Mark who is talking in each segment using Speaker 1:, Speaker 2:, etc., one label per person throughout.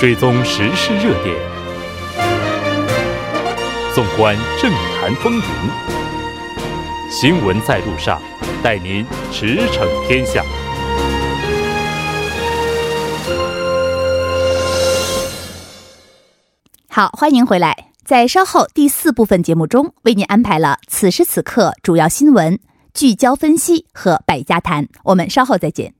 Speaker 1: 追踪时事热点，纵观政坛风云，新闻在路上，带您驰骋天下。
Speaker 2: 好，欢迎回来。在稍后第四部分节目中，为您安排了此时此刻主要新闻聚焦分析和百家谈。我们稍后再见。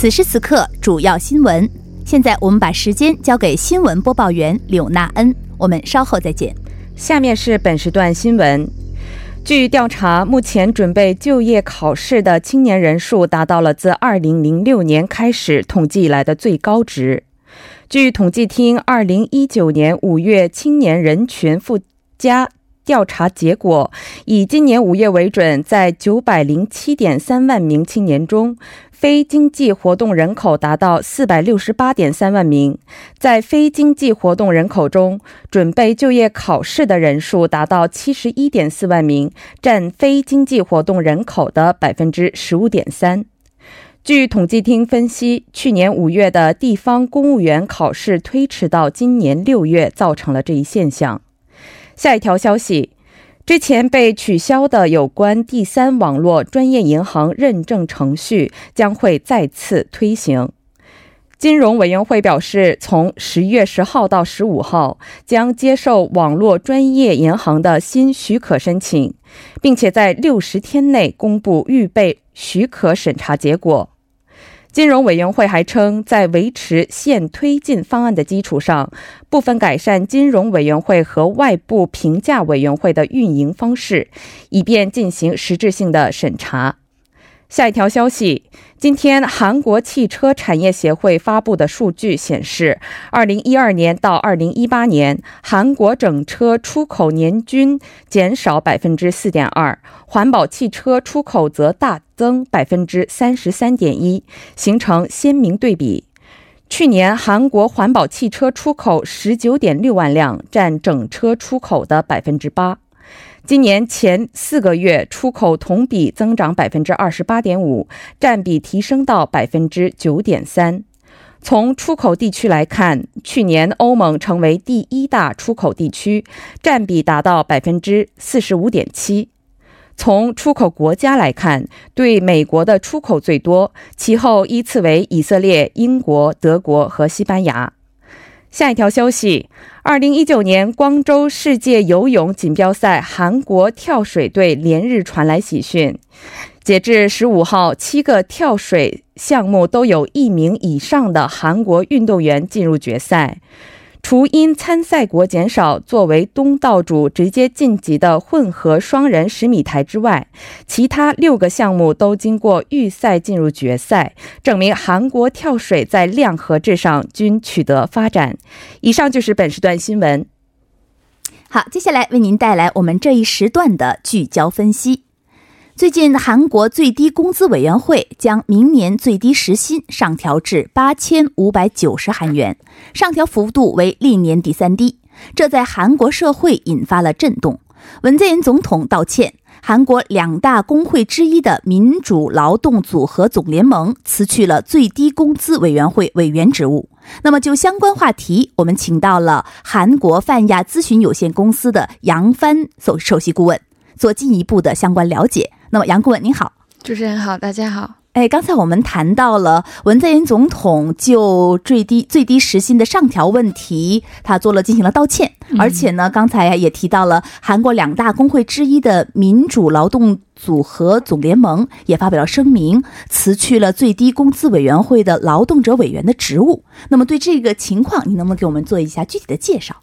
Speaker 2: 此时此刻，主要新闻。现在我们把时间交给新闻播报员柳娜恩，我们稍后再见。
Speaker 3: 下面是本时段新闻。据调查，目前准备就业考试的青年人数达到了自2006年开始统计以来的最高值。据统计厅2019年5月青年人群附加调查结果，以今年五月为准，在907.3万名青年中，非经济活动人口达到四百六十八点三万名，在非经济活动人口中，准备就业考试的人数达到七十一点四万名，占非经济活动人口的百分之十五点三。据统计厅分析，去年五月的地方公务员考试推迟到今年六月，造成了这一现象。下一条消息。之前被取消的有关第三网络专业银行认证程序将会再次推行。金融委员会表示，从十月十号到十五号将接受网络专业银行的新许可申请，并且在六十天内公布预备许可审查结果。金融委员会还称，在维持现推进方案的基础上，部分改善金融委员会和外部评价委员会的运营方式，以便进行实质性的审查。下一条消息，今天韩国汽车产业协会发布的数据显示，二零一二年到二零一八年，韩国整车出口年均减少百分之四点二，环保汽车出口则大增百分之三十三点一，形成鲜明对比。去年韩国环保汽车出口十九点六万辆，占整车出口的百分之八。今年前四个月出口同比增长百分之二十八点五，占比提升到百分之九点三。从出口地区来看，去年欧盟成为第一大出口地区，占比达到百分之四十五点七。从出口国家来看，对美国的出口最多，其后依次为以色列、英国、德国和西班牙。下一条消息：二零一九年光州世界游泳锦标赛，韩国跳水队连日传来喜讯。截至十五号，七个跳水项目都有一名以上的韩国运动员进入决赛。除因参赛国减少，作为东道主直接晋级的混合双人十米台之外，其他六个项目都经过预赛进入决赛，证明韩国跳水在量和质上均取得发展。以上就是本时段新闻。
Speaker 2: 好，接下来为您带来我们这一时段的聚焦分析。最近，韩国最低工资委员会将明年最低时薪上调至八千五百九十韩元，上调幅度为历年第三低。这在韩国社会引发了震动。文在寅总统道歉，韩国两大工会之一的民主劳动组合总联盟辞去了最低工资委员会委员职务。那么，就相关话题，我们请到了韩国泛亚咨询有限公司的杨帆首首席顾问，做进一步的相关了解。那么，杨顾问您好，
Speaker 4: 主持人好，大家好。
Speaker 2: 哎，刚才我们谈到了文在寅总统就最低最低时薪的上调问题，他做了进行了道歉，而且呢，刚才也提到了韩国两大工会之一的民主劳动。组合总联盟也发表了声明，辞去了最低工资委员会的劳动者委员的职务。那么，对这个情况，你能不能给我们做一下具体的介绍？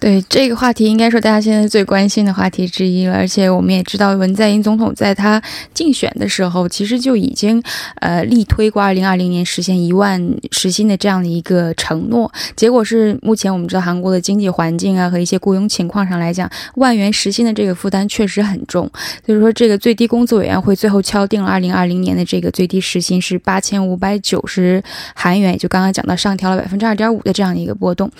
Speaker 4: 对这个话题，应该说大家现在最关心的话题之一了。而且，我们也知道，文在寅总统在他竞选的时候，其实就已经呃力推过二零二零年实现一万时薪的这样的一个承诺。结果是，目前我们知道韩国的经济环境啊和一些雇佣情况上来讲，万元时薪的这个负担确实很重。所以说，这个最低工资委员会最后敲定了二零二零年的这个最低时薪是八千五百九十韩元，也就刚刚讲到上调了百分之二点五的这样的一个波动。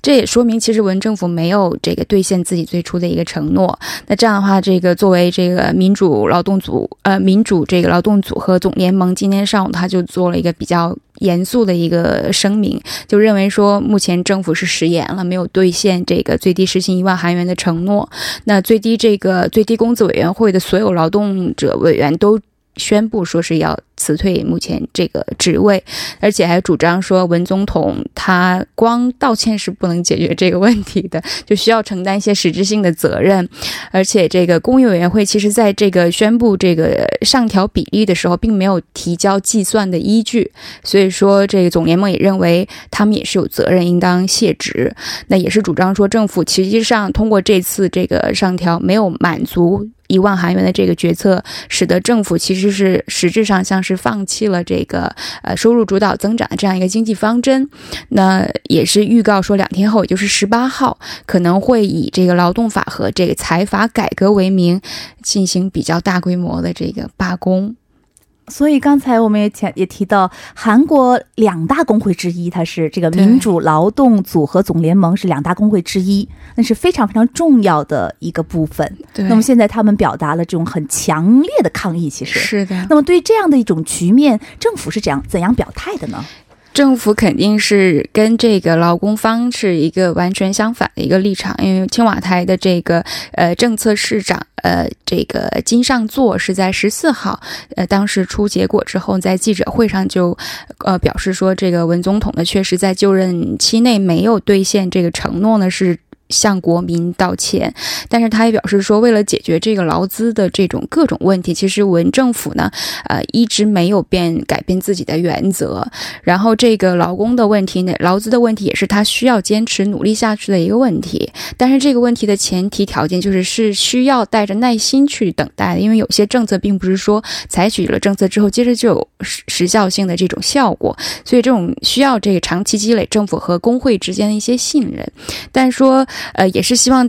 Speaker 4: 这也说明其实文政府没有这个兑现自己最初的一个承诺。那这样的话，这个作为这个民主劳动组呃民主这个劳动组合总联盟，今天上午他就做了一个比较严肃的一个声明，就认为说目前政府是食言了，没有兑现这个最低时薪一万韩元的承诺。那最低这个最低工资委员会的所有劳动者委员都宣布说是要辞退目前这个职位，而且还主张说文总统他光道歉是不能解决这个问题的，就需要承担一些实质性的责任。而且这个工业委员会其实在这个宣布这个上调比例的时候，并没有提交计算的依据，所以说这个总联盟也认为他们也是有责任，应当卸职。那也是主张说政府实际上通过这次这个上调没有满足。一万韩元的这个决策，使得政府其实是实质上像是放弃了这个呃收入主导增长的这样一个经济方针。那也是预告说，两天后，也就是十八号，可能会以这个劳动法和这个财法改革为名，进行比较大规模的这个罢工。
Speaker 2: 所以刚才我们也前也提到，韩国两大工会之一，它是这个民主劳动组合总联盟是两大工会之一，那是非常非常重要的一个部分。
Speaker 4: 对。
Speaker 2: 那么现在他们表达了这种很强烈的抗议，其实
Speaker 4: 是的。
Speaker 2: 那么对于这样的一种局面，政府是怎样怎样表态的呢？
Speaker 4: 政府肯定是跟这个劳工方是一个完全相反的一个立场，因为青瓦台的这个呃政策市长呃这个金尚座是在十四号呃当时出结果之后，在记者会上就呃表示说，这个文总统呢确实在就任期内没有兑现这个承诺呢是。向国民道歉，但是他也表示说，为了解决这个劳资的这种各种问题，其实文政府呢，呃，一直没有变改变自己的原则。然后这个劳工的问题呢，劳资的问题也是他需要坚持努力下去的一个问题。但是这个问题的前提条件就是是需要带着耐心去等待的，因为有些政策并不是说采取了政策之后接着就有时时效性的这种效果，所以这种需要这个长期积累政府和工会之间的一些信任。但说。呃，也是希望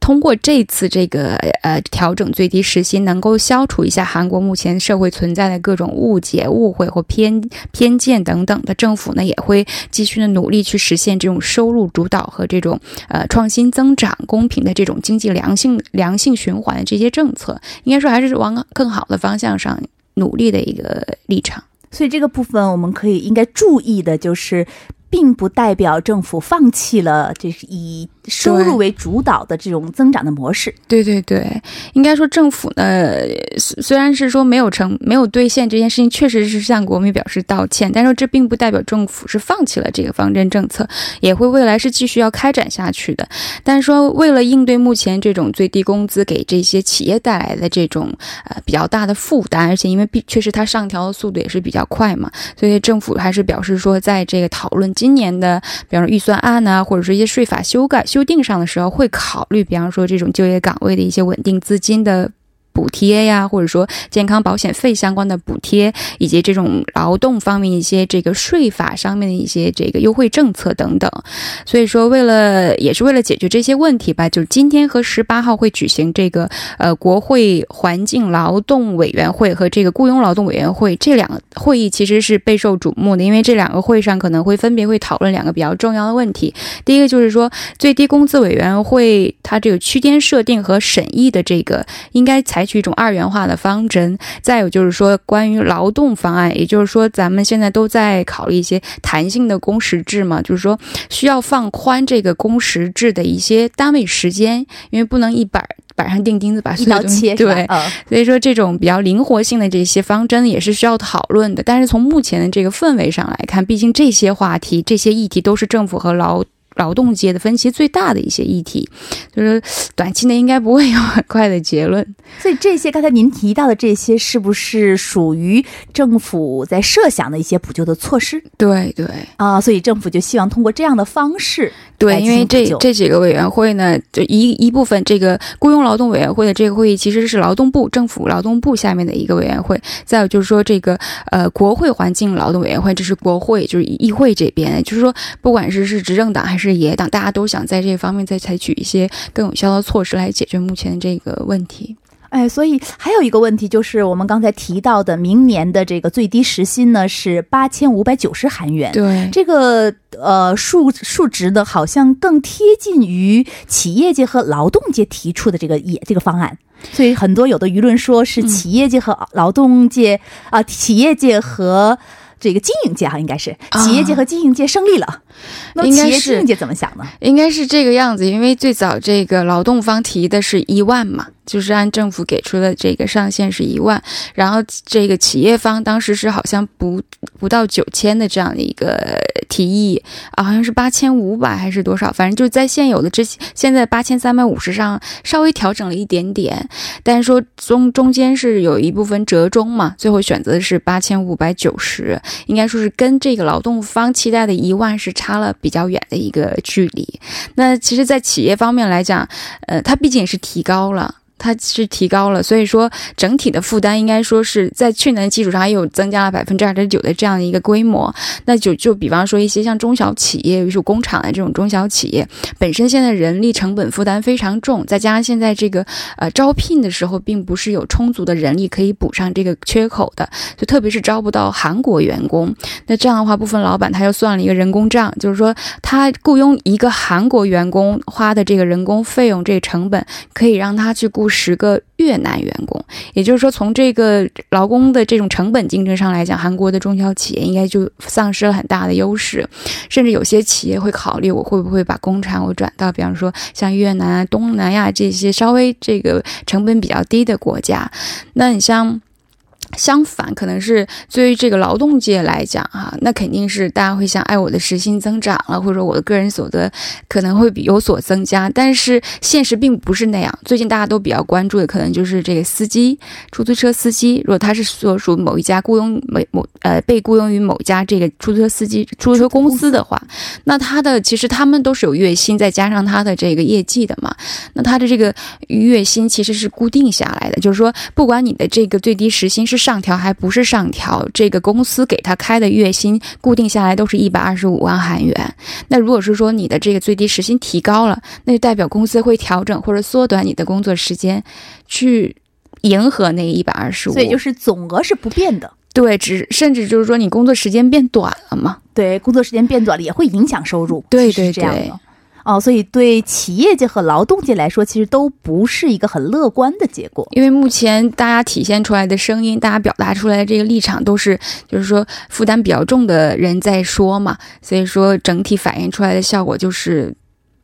Speaker 4: 通过这次这个呃调整最低时薪，能够消除一下韩国目前社会存在的各种误解、误会或偏偏见等等的。政府呢也会继续的努力去实现这种收入主导和这种呃创新增长、公平的这种经济良性良性循环的这些政策，应该说还是往更好的方向上努力的一个立场。
Speaker 2: 所以这个部分我们可以应该注意的就是，并不代表政府放弃了这是以。收入为主导的这种增长的模式，
Speaker 4: 对对对，应该说政府呢，虽然是说没有成没有兑现这件事情，确实是向国民表示道歉，但是这并不代表政府是放弃了这个方针政策，也会未来是继续要开展下去的。但是说为了应对目前这种最低工资给这些企业带来的这种呃比较大的负担，而且因为必确实它上调的速度也是比较快嘛，所以政府还是表示说，在这个讨论今年的，比方说预算案啊，或者说一些税法修改。修订上的时候会考虑，比方说这种就业岗位的一些稳定资金的。补贴呀，或者说健康保险费相关的补贴，以及这种劳动方面一些这个税法上面的一些这个优惠政策等等。所以说，为了也是为了解决这些问题吧，就是今天和十八号会举行这个呃国会环境劳动委员会和这个雇佣劳动委员会这两个会议，其实是备受瞩目的，因为这两个会上可能会分别会讨论两个比较重要的问题。第一个就是说，最低工资委员会它这个区间设定和审议的这个应该采。采取一种二元化的方针，再有就是说关于劳动方案，也就是说咱们现在都在考虑一些弹性的工时制嘛，就是说需要放宽这个工时制的一些单位时间，因为不能一板板上钉钉子，把
Speaker 2: 一刀切，
Speaker 4: 对，
Speaker 2: 嗯，
Speaker 4: 所以说这种比较灵活性的这些方针也是需要讨论的。但是从目前的这个氛围上来看，毕竟这些话题、这些议题都是政府和劳。劳动界的分歧最大的一些议题，就是短期内应该不会有很快的结论。
Speaker 2: 所以这些刚才您提到的这些，是不是属于政府在设想的一些补救的措施？
Speaker 4: 对对
Speaker 2: 啊，所以政府就希望通过这样的方式，
Speaker 4: 对，因为这这几个委员会呢，就一一部分这个雇佣劳动委员会的这个会议其实是劳动部政府劳动部下面的一个委员会，再有就是说这个呃国会环境劳动委员会，这是国会就是议会这边，就是说不管是是执政党还是是野党，大家都想在这方面再采取一些更有效的措施来解决目前这个问题。
Speaker 2: 哎，所以还有一个问题就是，我们刚才提到的，明年的这个最低时薪呢是八千五百九十韩元。
Speaker 4: 对，
Speaker 2: 这个呃数数值呢，好像更贴近于企业界和劳动界提出的这个也这个方案。所以很多有的舆论说是企业界和劳动界啊，企业界和。这个经营界哈，应该是企业界和经营界胜利了。那企业经营界怎么想呢？
Speaker 4: 应该是这个样子，因为最早这个劳动方提的是一万嘛。就是按政府给出的这个上限是一万，然后这个企业方当时是好像不不到九千的这样的一个提议啊，好像是八千五百还是多少，反正就在现有的这现在八千三百五十上稍微调整了一点点，但是说中中间是有一部分折中嘛，最后选择的是八千五百九十，应该说是跟这个劳动方期待的一万是差差了比较远的一个距离。那其实，在企业方面来讲，呃，它毕竟也是提高了。它是提高了，所以说整体的负担应该说是在去年的基础上又增加了百分之二点九的这样的一个规模。那就就比方说一些像中小企业，比如工厂的这种中小企业，本身现在人力成本负担非常重，再加上现在这个呃招聘的时候并不是有充足的人力可以补上这个缺口的，就特别是招不到韩国员工。那这样的话，部分老板他又算了一个人工账，就是说他雇佣一个韩国员工花的这个人工费用这个成本，可以让他去雇。十个越南员工，也就是说，从这个劳工的这种成本竞争上来讲，韩国的中小企业应该就丧失了很大的优势，甚至有些企业会考虑，我会不会把工厂我转到，比方说像越南、东南亚这些稍微这个成本比较低的国家。那你像。相反，可能是对于这个劳动界来讲，哈，那肯定是大家会想，哎，我的时薪增长了，或者说我的个人所得可能会比有所增加。但是现实并不是那样。最近大家都比较关注的，可能就是这个司机，出租车司机，如果他是所属某一家雇佣某某呃被雇佣于某家这个出租车司机出租车公司的话，那他的其实他们都是有月薪，再加上他的这个业绩的嘛。那他的这个月薪其实是固定下来的，就是说，不管你的这个最低时薪是。上调还不是上调，这个公司给他开的月薪固定下来都是一百二十五万韩元。那如果是说你的这个最低时薪提高了，那就代表公司会调整或者缩短你的工作时间，去迎合那一百二十五。
Speaker 2: 所以就是总额是不变的。
Speaker 4: 对，只甚至就是说你工作时间变短了嘛？
Speaker 2: 对，工作时间变短了也会影响收入。
Speaker 4: 对对对。
Speaker 2: 哦，所以对企业界和劳动界来说，其实都不是一个很乐观的结果。
Speaker 4: 因为目前大家体现出来的声音，大家表达出来的这个立场，都是就是说负担比较重的人在说嘛，所以说整体反映出来的效果就是。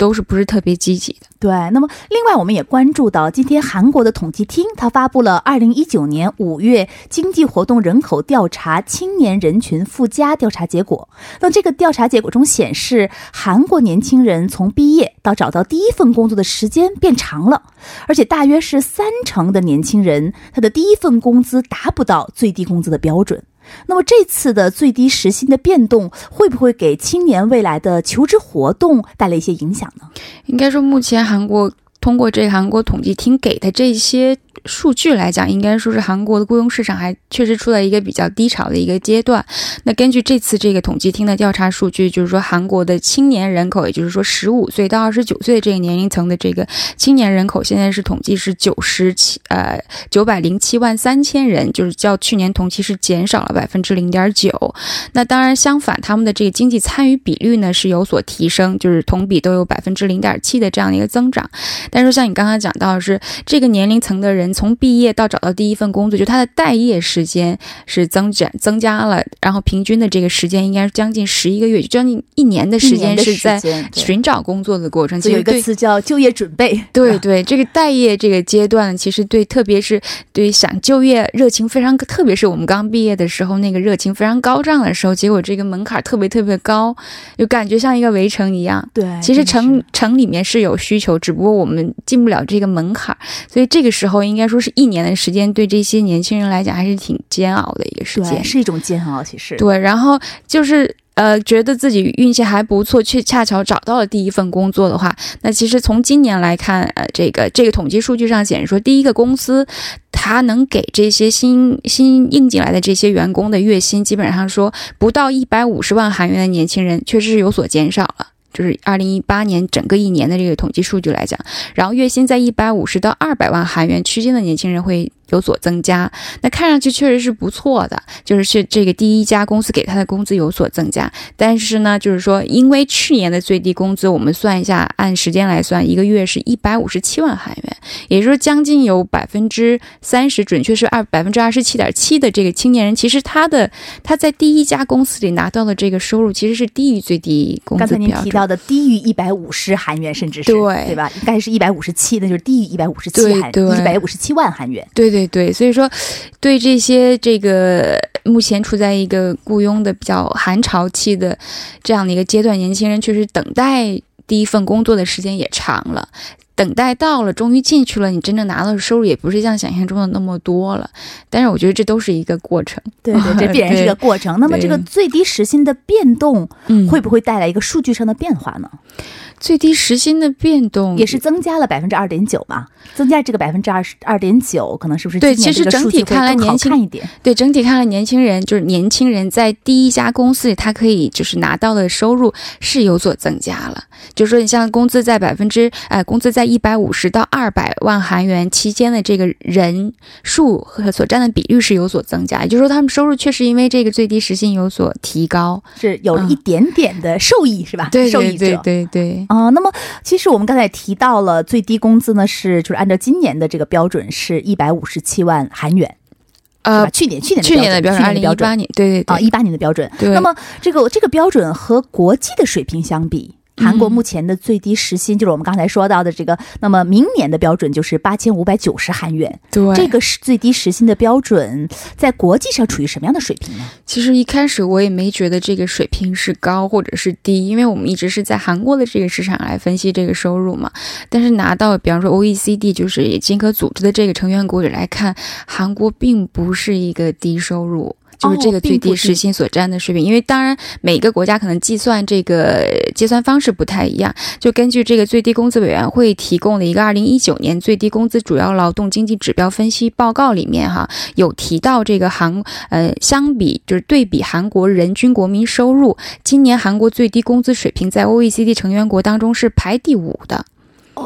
Speaker 4: 都是不是特别积极的。
Speaker 2: 对，那么另外我们也关注到，今天韩国的统计厅它发布了二零一九年五月经济活动人口调查青年人群附加调查结果。那这个调查结果中显示，韩国年轻人从毕业到找到第一份工作的时间变长了，而且大约是三成的年轻人他的第一份工资达不到最低工资的标准。那么这次的最低时薪的变动，会不会给青年未来的求职活动带来一些影响呢？
Speaker 4: 应该说，目前韩国通过这韩国统计厅给的这些。数据来讲，应该说是韩国的雇佣市场还确实处在一个比较低潮的一个阶段。那根据这次这个统计厅的调查数据，就是说韩国的青年人口，也就是说十五岁到二十九岁这个年龄层的这个青年人口，现在是统计是九十七呃九百零七万三千人，就是较去年同期是减少了百分之零点九。那当然相反，他们的这个经济参与比率呢是有所提升，就是同比都有百分之零点七的这样的一个增长。但是像你刚刚讲到是这个年龄层的人。人从毕业到找到第一份工作，就他的待业时间是增加增加了，然后平均的这个时间应该是将近十一个月，就将近一年的时间是在寻找工作的过程。
Speaker 2: 有一个词叫就业准备。
Speaker 4: 对 对，这个待业这个阶段，其实对特别是对想就业热情非常，特别是我们刚毕业的时候，那个热情非常高涨的时候，结果这个门槛特别特别高，就感觉像一个围城一样。
Speaker 2: 对，
Speaker 4: 其实城城里面是有需求，只不过我们进不了这个门槛，所以这个时候应该说是一年的时间，对这些年轻人来讲还是挺煎熬的一个时间，
Speaker 2: 是一种煎熬。其实
Speaker 4: 对，然后就是呃，觉得自己运气还不错，却恰巧找到了第一份工作的话，那其实从今年来看，呃，这个这个统计数据上显示说，第一个公司它能给这些新新应进来的这些员工的月薪，基本上说不到一百五十万韩元的年轻人，确实是有所减少了。就是二零一八年整个一年的这个统计数据来讲，然后月薪在一百五十到二百万韩元区间的年轻人会。有所增加，那看上去确实是不错的，就是是这个第一家公司给他的工资有所增加。但是呢，就是说，因为去年的最低工资，我们算一下，按时间来算，一个月是一百五十七万韩元，也就是说，将近有百分之三十，准确是二百分之二十七点七的这个青年人，其实他的他在第一家公司里拿到的这个收入，其实是低于最低工资。刚
Speaker 2: 才您提到的低于一百五十韩元，甚至是
Speaker 4: 对
Speaker 2: 对吧？应该是一百五十七，那就是低于一百五十七韩一百五十七万韩元。
Speaker 4: 对对。对对，所以说，对这些这个目前处在一个雇佣的比较寒潮期的这样的一个阶段，年轻人确实等待第一份工作的时间也长了，等待到了，终于进去了，你真正拿到的收入也不是像想象中的那么多了。但是我觉得这都是一个过程，
Speaker 2: 对对，这必然是个过程。那么这个最低时薪的变动，会不会带来一个数据上的变化呢？
Speaker 4: 最低时薪的变动
Speaker 2: 也是增加了百分之二点九嘛？增加这个百分之二十二点九，可能是不是
Speaker 4: 对？其实整体看来年轻
Speaker 2: 一点。
Speaker 4: 对，整体看来年轻人就是年轻人在第一家公司里，他可以就是拿到的收入是有所增加了。就是说，你像工资在百分之哎，工资在一百五十到二百万韩元期间的这个人数和所占的比率是有所增加。也就是说，他们收入确实因为这个最低时薪有所提高，
Speaker 2: 是有了一点点的受益，是吧？
Speaker 4: 对，
Speaker 2: 受益
Speaker 4: 者，对对对。
Speaker 2: 啊，那么其实我们刚才也提到了最低工资呢，是就是按照今年的这个标准是一百五十七万韩元，呃，去年去年
Speaker 4: 去年的标准，二零一八年，对对对，
Speaker 2: 啊，一八年的标准。那么这个这个标准和国际的水平相比。韩国目前的最低时薪就是我们刚才说到的这个，那么明年的标准就是八千五百九十韩元。
Speaker 4: 对，
Speaker 2: 这个是最低时薪的标准，在国际上处于什么样的水平呢？
Speaker 4: 其实一开始我也没觉得这个水平是高或者是低，因为我们一直是在韩国的这个市场来分析这个收入嘛。但是拿到比方说 OECD 就是经合组织的这个成员国里来看，韩国并不是一个低收入。就是这个最低时薪所占的水平，因为当然每个国家可能计算这个计算方式不太一样。就根据这个最低工资委员会提供的一个二零一九年最低工资主要劳动经济指标分析报告里面，哈，有提到这个韩呃相比就是对比韩国人均国民收入，今年韩国最低工资水平在 OECD 成员国当中是排第五的。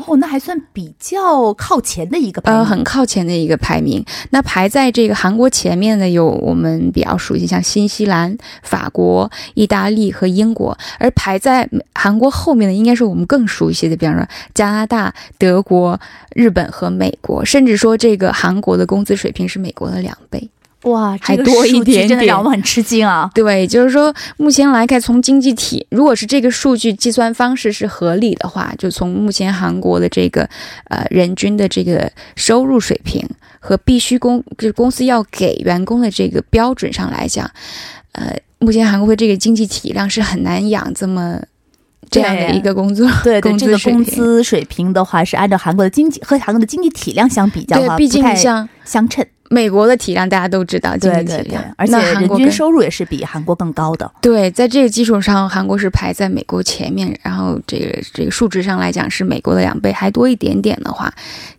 Speaker 2: 哦，那还算比较靠前的一个，
Speaker 4: 呃，很靠前的一个排名。那排在这个韩国前面的有我们比较熟悉，像新西兰、法国、意大利和英国。而排在韩国后面的，应该是我们更熟悉的，比方说加拿大、德国、日本和美国。甚至说，这个韩国的工资水平是美国的两倍。
Speaker 2: 哇，
Speaker 4: 还多一点，
Speaker 2: 真的让我们很吃惊啊！
Speaker 4: 对，就是说，目前来看，从经济体，如果是这个数据计算方式是合理的话，就从目前韩国的这个呃人均的这个收入水平和必须公就是公司要给员工的这个标准上来讲，呃，目前韩国的这个经济体量是很难养这么这样的一个工作。
Speaker 2: 对对，这个工资水平的话，是按照韩国的经济和韩国的经济体量相比较的话，
Speaker 4: 毕竟像
Speaker 2: 相称。
Speaker 4: 美国的体量大家都知道，经济体量，
Speaker 2: 而且人均收入也是比韩国更高的。
Speaker 4: 对，在这个基础上，韩国是排在美国前面，然后这个这个数值上来讲是美国的两倍还多一点点的话，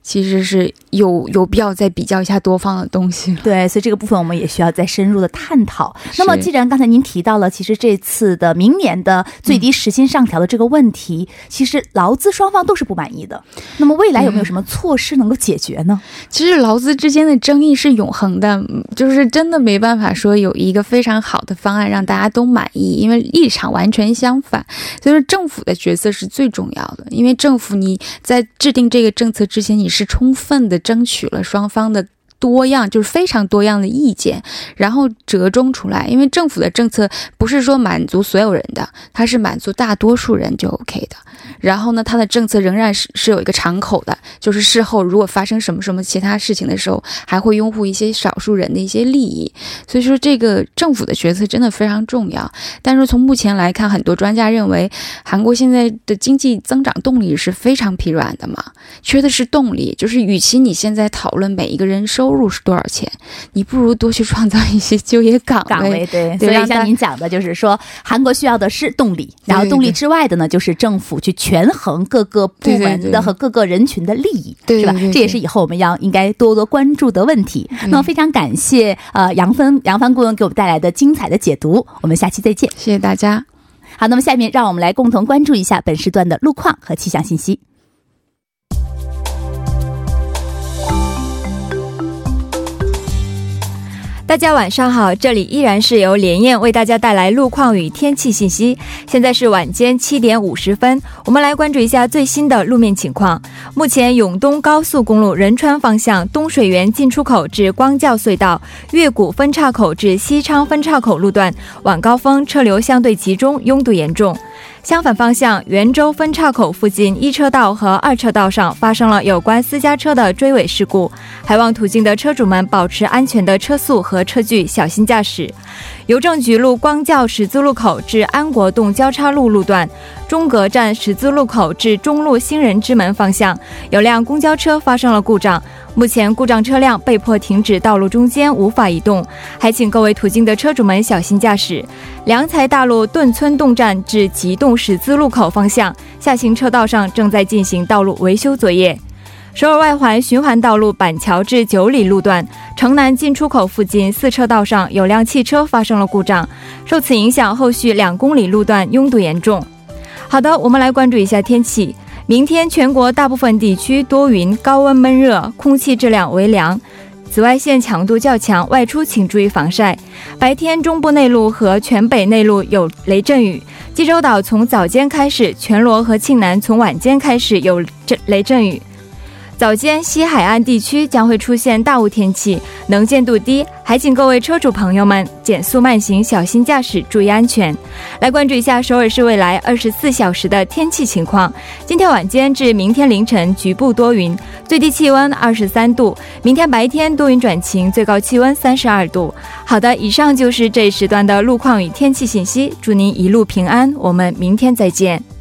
Speaker 4: 其实是有有必要再比较一下多方的东西。
Speaker 2: 对，所以这个部分我们也需要再深入的探讨。那么，既然刚才您提到了，其实这次的明年的最低时薪上调的这个问题，其实劳资双方都是不满意的。那么，未来有没有什么措施能够解决呢？
Speaker 4: 其实劳资之间的争议是。是永恒的，就是真的没办法说有一个非常好的方案让大家都满意，因为立场完全相反。所以说，政府的角色是最重要的，因为政府你在制定这个政策之前，你是充分的争取了双方的。多样就是非常多样的意见，然后折中出来。因为政府的政策不是说满足所有人的，它是满足大多数人就 OK 的。然后呢，它的政策仍然是是有一个敞口的，就是事后如果发生什么什么其他事情的时候，还会拥护一些少数人的一些利益。所以说，这个政府的决策真的非常重要。但是从目前来看，很多专家认为，韩国现在的经济增长动力是非常疲软的嘛，缺的是动力。就是与其你现在讨论每一个人收。收入是多少钱？你不如多去创造一些就业岗
Speaker 2: 岗位。对，所以像您讲的，就是说韩国需要的是动力，然后动力之外的呢，就是政府去权衡各个部门的和各个人群的利益，是吧？这也是以后我们要应该多多关注的问题。那么非常感谢呃杨芬杨帆顾问给我们带来的精彩的解读，我们下期再见，
Speaker 4: 谢谢大家。
Speaker 2: 好，那么下面让我们来共同关注一下本时段的路况和气象信息。
Speaker 5: 大家晚上好，这里依然是由连燕为大家带来路况与天气信息。现在是晚间七点五十分，我们来关注一下最新的路面情况。目前永东高速公路仁川方向东水源进出口至光教隧道、月谷分岔口至西昌分岔口路段晚高峰车流相对集中，拥堵严重。相反方向，圆洲分岔口附近一车道和二车道上发生了有关私家车的追尾事故，还望途经的车主们保持安全的车速和车距，小心驾驶。邮政局路光教十字路口至安国洞交叉路路段、中阁站十字路口至中路新人之门方向，有辆公交车发生了故障。目前故障车辆被迫停止道路中间，无法移动，还请各位途经的车主们小心驾驶。良才大路顿村洞站至吉洞十字路口方向，下行车道上正在进行道路维修作业。首尔外环循环道路板桥至九里路段城南进出口附近四车道上有辆汽车发生了故障，受此影响，后续两公里路段拥堵严重。好的，我们来关注一下天气。明天全国大部分地区多云，高温闷热，空气质量为良，紫外线强度较强，外出请注意防晒。白天中部内陆和全北内陆有雷阵雨，济州岛从早间开始，全罗和庆南从晚间开始有阵雷阵雨。早间西海岸地区将会出现大雾天气，能见度低，还请各位车主朋友们减速慢行，小心驾驶，注意安全。来关注一下首尔市未来二十四小时的天气情况。今天晚间至明天凌晨局部多云，最低气温二十三度；明天白天多云转晴，最高气温三十二度。好的，以上就是这一时段的路况与天气信息。祝您一路平安，我们明天再见。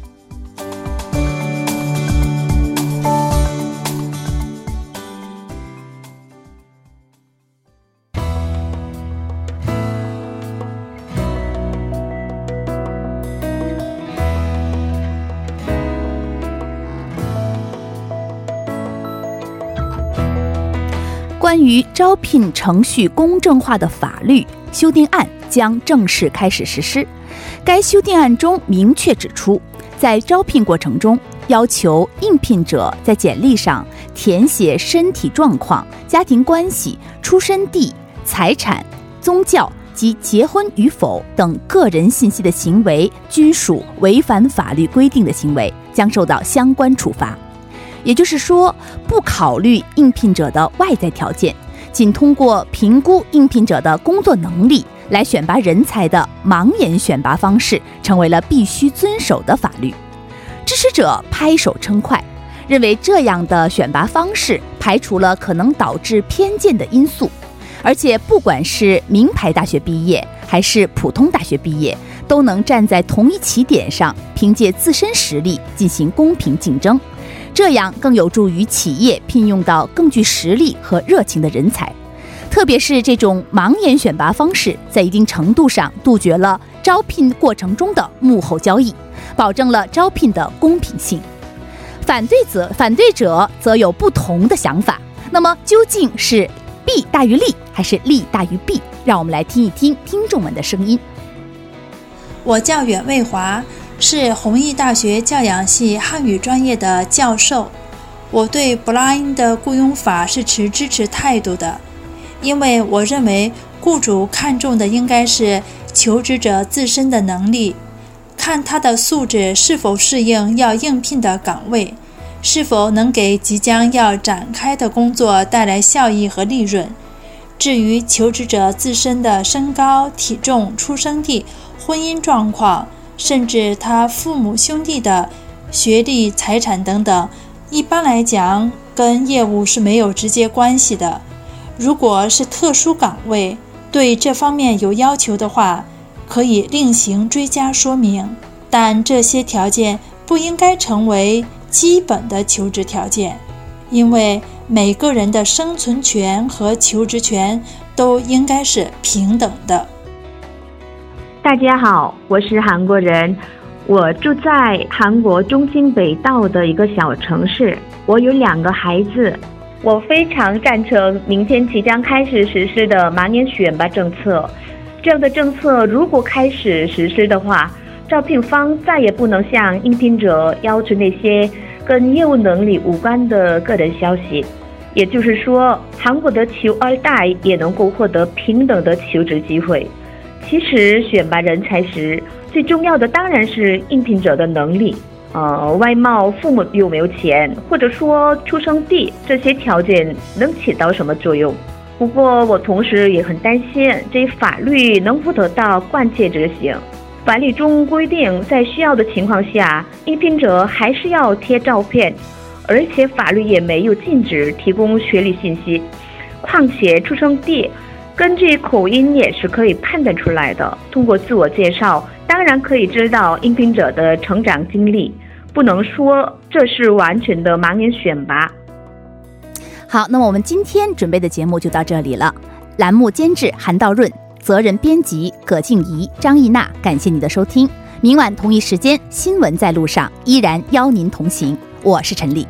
Speaker 2: 关于招聘程序公正化的法律修订案将正式开始实施。该修订案中明确指出，在招聘过程中，要求应聘者在简历上填写身体状况、家庭关系、出生地、财产、宗教及结婚与否等个人信息的行为，均属违反法律规定的行为，将受到相关处罚。也就是说，不考虑应聘者的外在条件，仅通过评估应聘者的工作能力来选拔人才的盲眼选拔方式，成为了必须遵守的法律。支持者拍手称快，认为这样的选拔方式排除了可能导致偏见的因素，而且不管是名牌大学毕业还是普通大学毕业，都能站在同一起点上，凭借自身实力进行公平竞争。这样更有助于企业聘用到更具实力和热情的人才，特别是这种盲眼选拔方式，在一定程度上杜绝了招聘过程中的幕后交易，保证了招聘的公平性。反对者反对者则有不同的想法，那么究竟是弊大于利，还是利大于弊？让我们来听一听听众们的声音。
Speaker 6: 我叫袁卫华。是弘毅大学教养系汉语专业的教授，我对 Blind 的雇佣法是持支持态度的，因为我认为雇主看重的应该是求职者自身的能力，看他的素质是否适应要应聘的岗位，是否能给即将要展开的工作带来效益和利润。至于求职者自身的身高、体重、出生地、婚姻状况，甚至他父母兄弟的学历、财产等等，一般来讲跟业务是没有直接关系的。如果是特殊岗位，对这方面有要求的话，可以另行追加说明。但这些条件不应该成为基本的求职条件，因为。每个人的生存权和求职权都应该是平等的。
Speaker 7: 大家好，我是韩国人，我住在韩国中心北道的一个小城市。我有两个孩子，我非常赞成明天即将开始实施的盲年选拔政策。这样的政策如果开始实施的话，招聘方再也不能向应聘者要求那些。跟业务能力无关的个人消息，也就是说，韩国的求二代也能够获得平等的求职机会。其实选拔人才时，最重要的当然是应聘者的能力，呃，外貌、父母有没有钱，或者说出生地这些条件能起到什么作用。不过，我同时也很担心，这法律能否得到贯彻执行。法律中规定，在需要的情况下，应聘者还是要贴照片，而且法律也没有禁止提供学历信息。况且出生地，根据口音也是可以判断出来的。通过自我介绍，当然可以知道应聘者的成长经历，不能说这是完全的盲人选拔。
Speaker 2: 好，那么我们今天准备的节目就到这里了。栏目监制韩道润。责任编辑葛静怡、张艺娜，感谢你的收听。明晚同一时间，新闻在路上，依然邀您同行。我是陈丽。